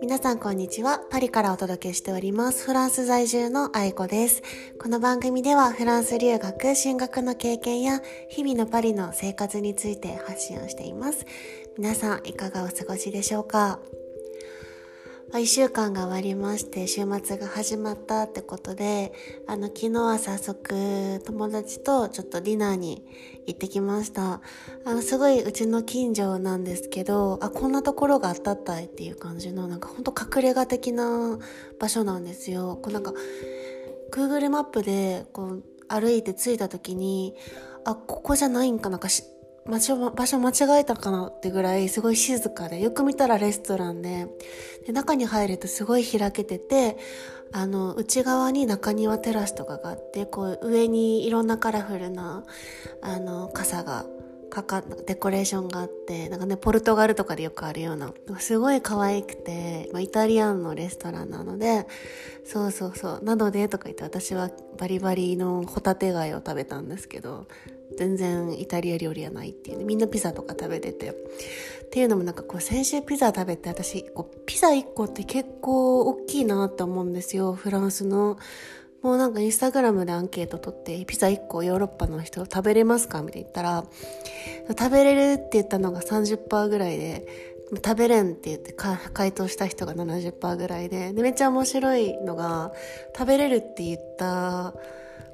皆さんこんにちは。パリからお届けしております。フランス在住の愛子です。この番組ではフランス留学、進学の経験や日々のパリの生活について発信をしています。皆さんいかがお過ごしでしょうか？一週間が終わりまして週末が始まったってことであの昨日は早速友達とちょっとディナーに行ってきました。あのすごいうちの近所なんですけどあこんなところがあったったいっていう感じのなんかほんと隠れ家的な場所なんですよ。こうなんか Google マップでこう歩いて着いた時にあここじゃないんかなんか場所、場所間違えたかなってぐらいすごい静かで、よく見たらレストランで、で中に入るとすごい開けてて、あの、内側に中庭テラスとかがあって、こう上にいろんなカラフルな、あの、傘がかか、デコレーションがあって、なんかね、ポルトガルとかでよくあるような、すごい可愛くて、まあ、イタリアンのレストランなので、そうそうそう、なのでとか言って私はバリバリのホタテ貝を食べたんですけど、全然イタリア料理はないっていうねみんなピザとか食べてて。っていうのもなんかこう先週ピザ食べて私こうピザ1個って結構大きいなって思うんですよフランスの。もうなんかインスタグラムでアンケート取ってピザ1個ヨーロッパの人食べれますか？みたいな言ったら食べれるって言ったのが30%ぐらいで食べれんって言って回答した人が70%ぐらいででめっちゃ面白いのが食べれるって言った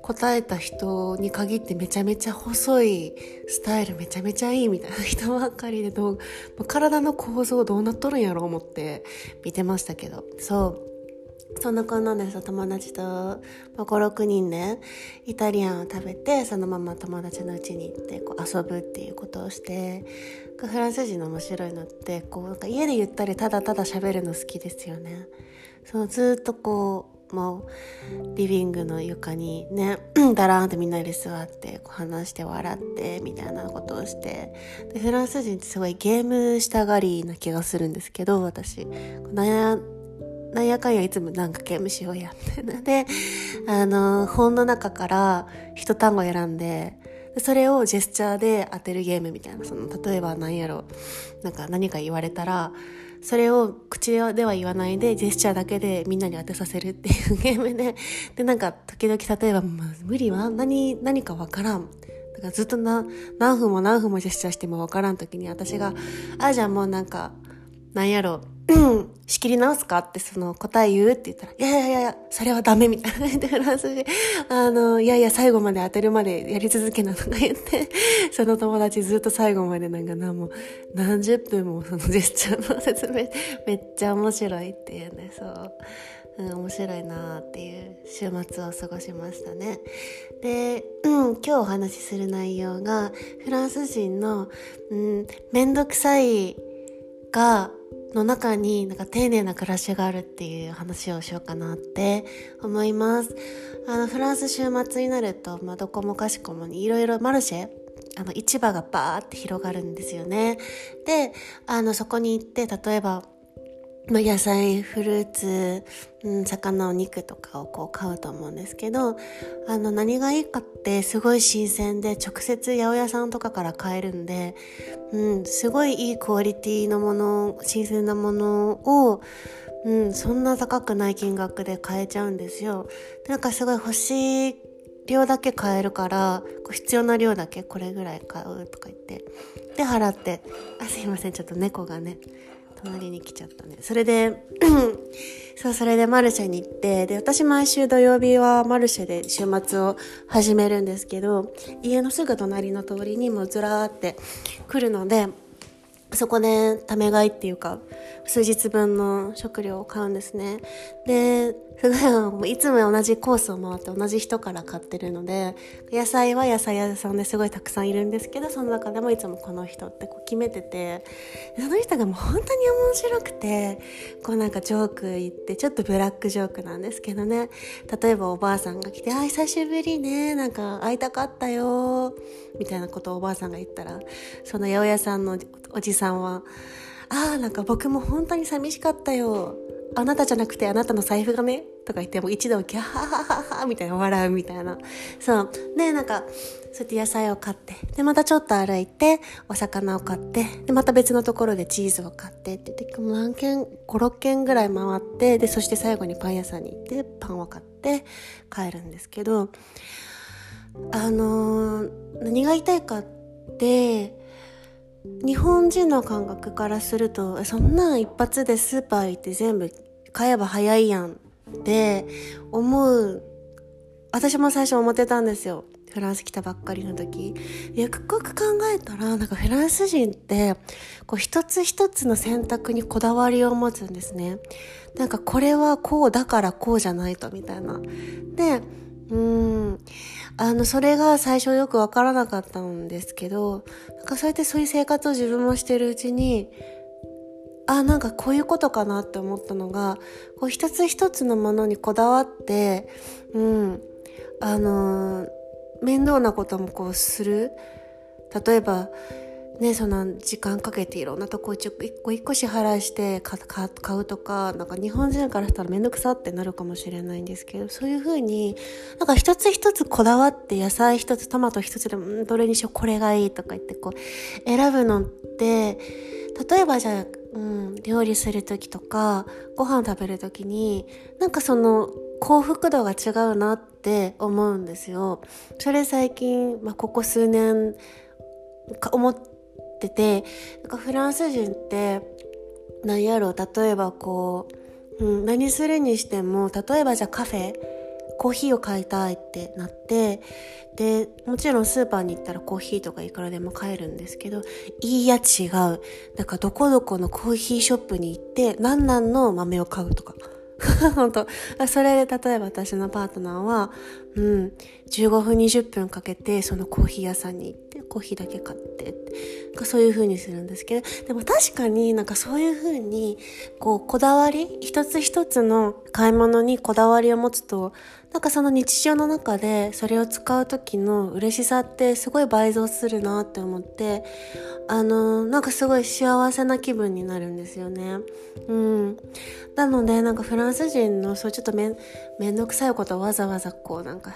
答えた人に限ってめちゃめちゃ細いスタイルめちゃめちゃいいみたいな人ばっかりでどう体の構造どうなっとるんやろう思って見てましたけど。そう。そんなこんなんです友達と、まあ、56人でイタリアンを食べてそのまま友達の家に行ってこう遊ぶっていうことをしてフランス人の面白いのってこうなんか家でゆったりただただ喋るの好きですよね。そうずっとこうもうリビングの床にね だらーんとみんなで座ってこう話して笑ってみたいなことをしてでフランス人ってすごいゲームしたがりな気がするんですけど私。なんやなんやかんやいつもなんかゲームしようやってであの本の中から一単語選んでそれをジェスチャーで当てるゲームみたいなその例えば何やろなんか何か言われたらそれを口では言わないでジェスチャーだけでみんなに当てさせるっていうゲームででなんか時々例えば、まあ、無理は何何かわからん。だからずっとな何分も何分もジェスチャーしてもわからん時に私が「あじゃあもうなんかなんやろ仕切り直すかってその答え言うって言ったら、いやいやいや、それはダメみたいな言ってフランスで、あの、いやいや、最後まで当てるまでやり続けなとか言って、その友達ずっと最後までなんかな、もう何十分もそのジェスチャーの説明、めっちゃ面白いっていうね、そう。うん、面白いなっていう週末を過ごしましたね。で、うん、今日お話しする内容が、フランス人の、うん、めんどくさいが、の中になんか丁寧な暮らしがあるっていう話をしようかなって思います。あの、フランス週末になると、まあ、どこもかしこもにいろいろマルシェあの、市場がバーって広がるんですよね。で、あの、そこに行って、例えば、ま、野菜、フルーツ、うん、魚、お肉とかをこう買うと思うんですけど、あの、何がいいかってすごい新鮮で、直接八百屋さんとかから買えるんで、うん、すごいいいクオリティのもの、新鮮なものを、うん、そんな高くない金額で買えちゃうんですよ。なんかすごい欲しい量だけ買えるから、必要な量だけこれぐらい買うとか言って。で、払って。あ、すいません、ちょっと猫がね、隣に来ちゃったね。それで、そう、それでマルシェに行って、で、私毎週土曜日はマルシェで週末を始めるんですけど、家のすぐ隣の通りにもずらーって来るので、そこでため買いっていうか、数日分の食料を買うんですね。で、すごい、いつも同じコースを回って同じ人から買ってるので、野菜は野菜屋さんですごいたくさんいるんですけど、その中でもいつもこの人ってこう決めてて、その人がもう本当に面白くて、こうなんかジョーク言って、ちょっとブラックジョークなんですけどね、例えばおばあさんが来て、あ、久しぶりね、なんか会いたかったよ、みたいなことをおばあさんが言ったら、その八百屋さんのおじさんは、ああ、なんか僕も本当に寂しかったよ。あなたじゃなくてあなたの財布がね、とか言っても一度キャハハハハみたいな笑うみたいな。そう。で、なんか、そうやって野菜を買って、で、またちょっと歩いて、お魚を買って、で、また別のところでチーズを買ってって言って、何軒、5、6軒ぐらい回って、で、そして最後にパン屋さんに行って、パンを買って帰るんですけど、あのー、何が言いたいかって、日本人の感覚からすると、そんな一発でスーパー行って全部買えば早いやんって思う、私も最初思ってたんですよ。フランス来たばっかりの時。よくよく考えたら、なんかフランス人って、こう一つ一つの選択にこだわりを持つんですね。なんかこれはこうだからこうじゃないと、みたいな。で、うん。あの、それが最初よくわからなかったんですけど、なんかそうやってそういう生活を自分もしてるうちに、あ、なんかこういうことかなって思ったのが、こう一つ一つのものにこだわって、うん、あのー、面倒なこともこうする。例えば、ね、その時間かけていろんなとこ一個一個支払いして買うとか、なんか日本人からしたらめんどくさってなるかもしれないんですけど、そういうふうに、なんか一つ一つこだわって野菜一つ、トマト一つでも、どれにしよう、これがいいとか言ってこう、選ぶのって、例えばじゃあ、うん、料理する時とか、ご飯食べる時に、なんかその幸福度が違うなって思うんですよ。それ最近、まあ、ここ数年、思ってってて、なんかフランス人って、なんやろう、例えばこう、うん、何するにしても、例えばじゃあカフェ、コーヒーを買いたいってなって、で、もちろんスーパーに行ったらコーヒーとかいくらでも買えるんですけど、いいや違う。なんかどこどこのコーヒーショップに行って、何々の豆を買うとか。本当それで例えば私のパートナーは、うん、15分20分かけてそのコーヒー屋さんに行って、コーヒーだけ買って、そういう風にするんですけど、でも確かになんかそういう風に、こう、こだわり、一つ一つの買い物にこだわりを持つと、なんかその日常の中でそれを使う時の嬉しさってすごい倍増するなって思って、あの、なんかすごい幸せな気分になるんですよね。うん。なので、なんかフランス人のそうちょっとめめんどくさいことをわざわざこうなんか、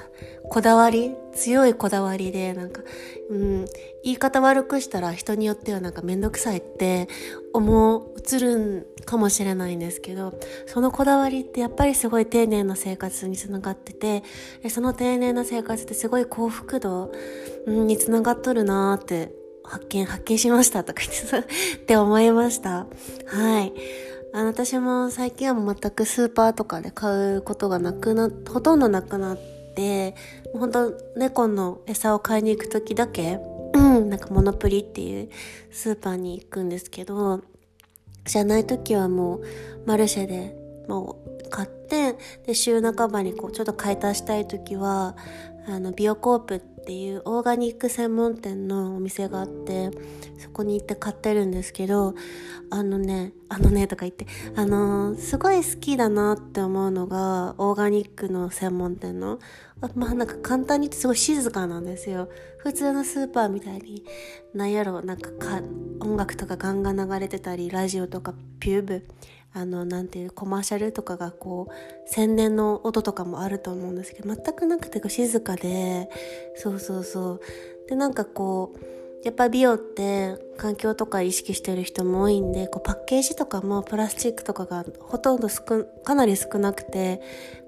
こだわり強いこだわりで、なんか、うん、言い方悪くしたら人によってはなんかめんどくさいって思う、映るんかもしれないんですけど、そのこだわりってやっぱりすごい丁寧な生活につながってて、その丁寧な生活ってすごい幸福度につながっとるなーって発見、発見しましたとか言って って思いました。はい。あの、私も最近は全くスーパーとかで買うことがなくな、ほとんどなくなって、本当猫の餌を買いに行く時だけ、なんかモノプリっていうスーパーに行くんですけど、じゃない時はもうマルシェでもう買って、で、週半ばにこうちょっと買い足したい時は、あの、ビオコープっていうオーガニック専門店のお店があって、そこに行って買ってるんですけど、あのね、あのねとか言って、あのー、すごい好きだなって思うのが、オーガニックの専門店の、まあなんか簡単に言ってすごい静かなんですよ。普通のスーパーみたいに、なんやろ、なんかか音楽とかガンガン流れてたり、ラジオとかピューブ、あの、なんていうコマーシャルとかがこう、宣伝の音とかもあると思うんですけど、全くなくて静かで、そうそうそう。で、なんかこう、やっぱ美容って環境とか意識してる人も多いんで、こうパッケージとかもプラスチックとかがほとんど少、かなり少なくて、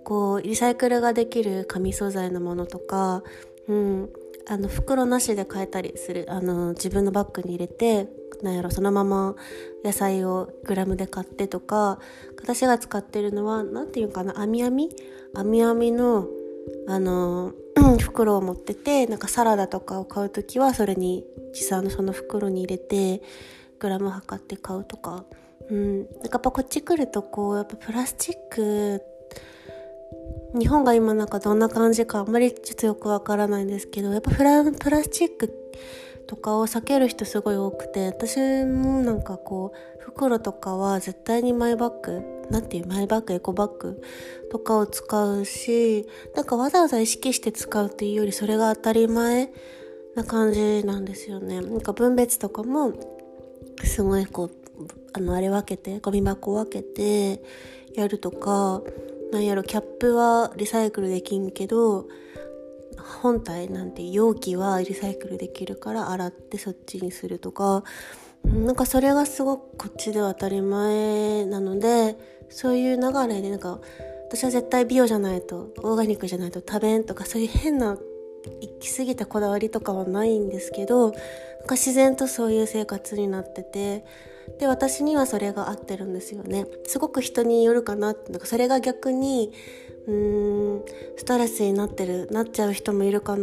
こう、リサイクルができる紙素材のものとか、うん、あの、袋なしで買えたりする、あの、自分のバッグに入れて、なんやろ、そのまま野菜をグラムで買ってとか、私が使ってるのは、なんていうかな、網網？網網の、あの、袋を持ってて、なんかサラダとかを買うときは、それに、実際のその袋に入れて、グラム測って買うとか。うん。なんかやっぱこっち来ると、こう、やっぱプラスチック、日本が今なんかどんな感じかあんまりちょっとよくわからないんですけど、やっぱプラプラスチックとかを避ける人すごい多くて、私もなんかこう、袋とかは絶対にマイバッグ、なんていうマイバッグ、エコバッグとかを使うし、なんかわざわざ意識して使うっていうよりそれが当たり前な感じなんですよね。なんか分別とかも、すごいこう、あの、あれ分けて、ゴミ箱分けてやるとか、なんやろキャップはリサイクルできんけど本体なんて容器はリサイクルできるから洗ってそっちにするとか。なんかそれがすごくこっちでは当たり前なのでそういう流れでなんか私は絶対美容じゃないとオーガニックじゃないと食べんとかそういう変な行き過ぎたこだわりとかはないんですけどなんか自然とそういう生活になっててで私にはそれが合ってるんですよね。すごく人によるかななんかそれが逆にうーんストレスになってるなっちゃう人もいるか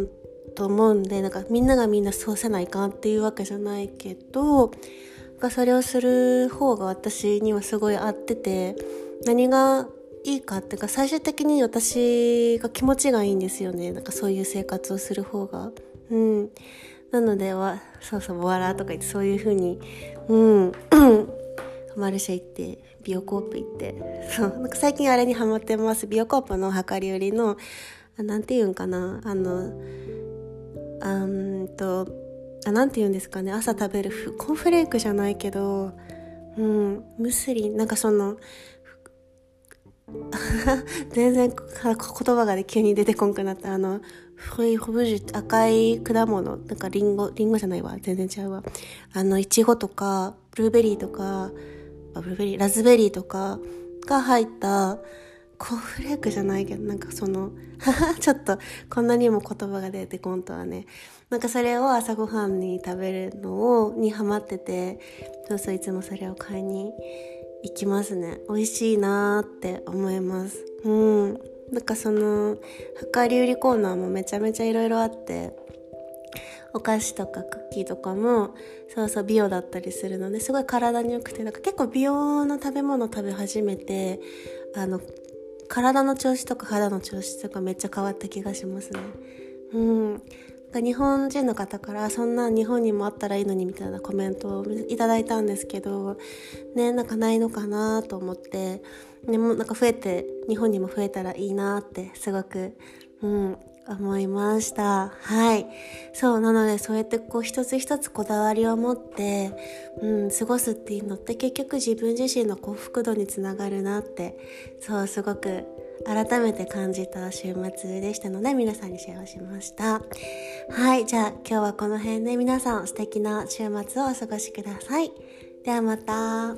と思うんでなんかみんながみんなそうせないかっていうわけじゃないけどそれをする方が私にはすごい合ってて何がいいかっていうか最終的に私が気持ちがいいんですよね。なんかそういう生活をする方が。うん。なのではそうそうボワラとか言ってそういう風にうん。マルシェ行ってビオコープ行って。そう。なんか最近あれにハマってます。ビオコープの量り売りの何て言うんかな。あのあんとあなんて言うんですかね。朝食べるコーンフレークじゃないけどうん。ムスリンなんかその 全然言葉が、ね、急に出てこんくなった。あの赤い果物なんかリンゴリンゴじゃないわ。全然違うわ。あのいちごとかブルーベリーとかブルーベリーラズベリーとかが入ったコーンフレークじゃないけどなんかその ちょっとこんなにも言葉が出てこんとはね。なんかそれを朝ごはんに食べるのをにハマっててそうそういつもそれを買いに行きますね。美味しいなーって思います。うん。なんかその量り売りコーナーもめちゃめちゃいろいろあってお菓子とかクッキーとかもそうそう美容だったりするのですごい体に良くてなんか結構美容の食べ物食べ始めてあの体の調子とか肌の調子とかめっちゃ変わった気がしますね。うん。日本人の方からそんな日本にもあったらいいのにみたいなコメントをいただいたんですけどねなんかないのかなと思ってでもなんか増えて日本にも増えたらいいなってすごくうん思いました。はい。そうなのでそうやってこう一つ一つこだわりを持ってうん過ごすっていうのって結局自分自身の幸福度につながるなってそうすごく改めて感じた週末でしたので皆さんにシェアしました。はいじゃあ今日はこの辺で皆さん素敵な週末をお過ごしください。ではまた。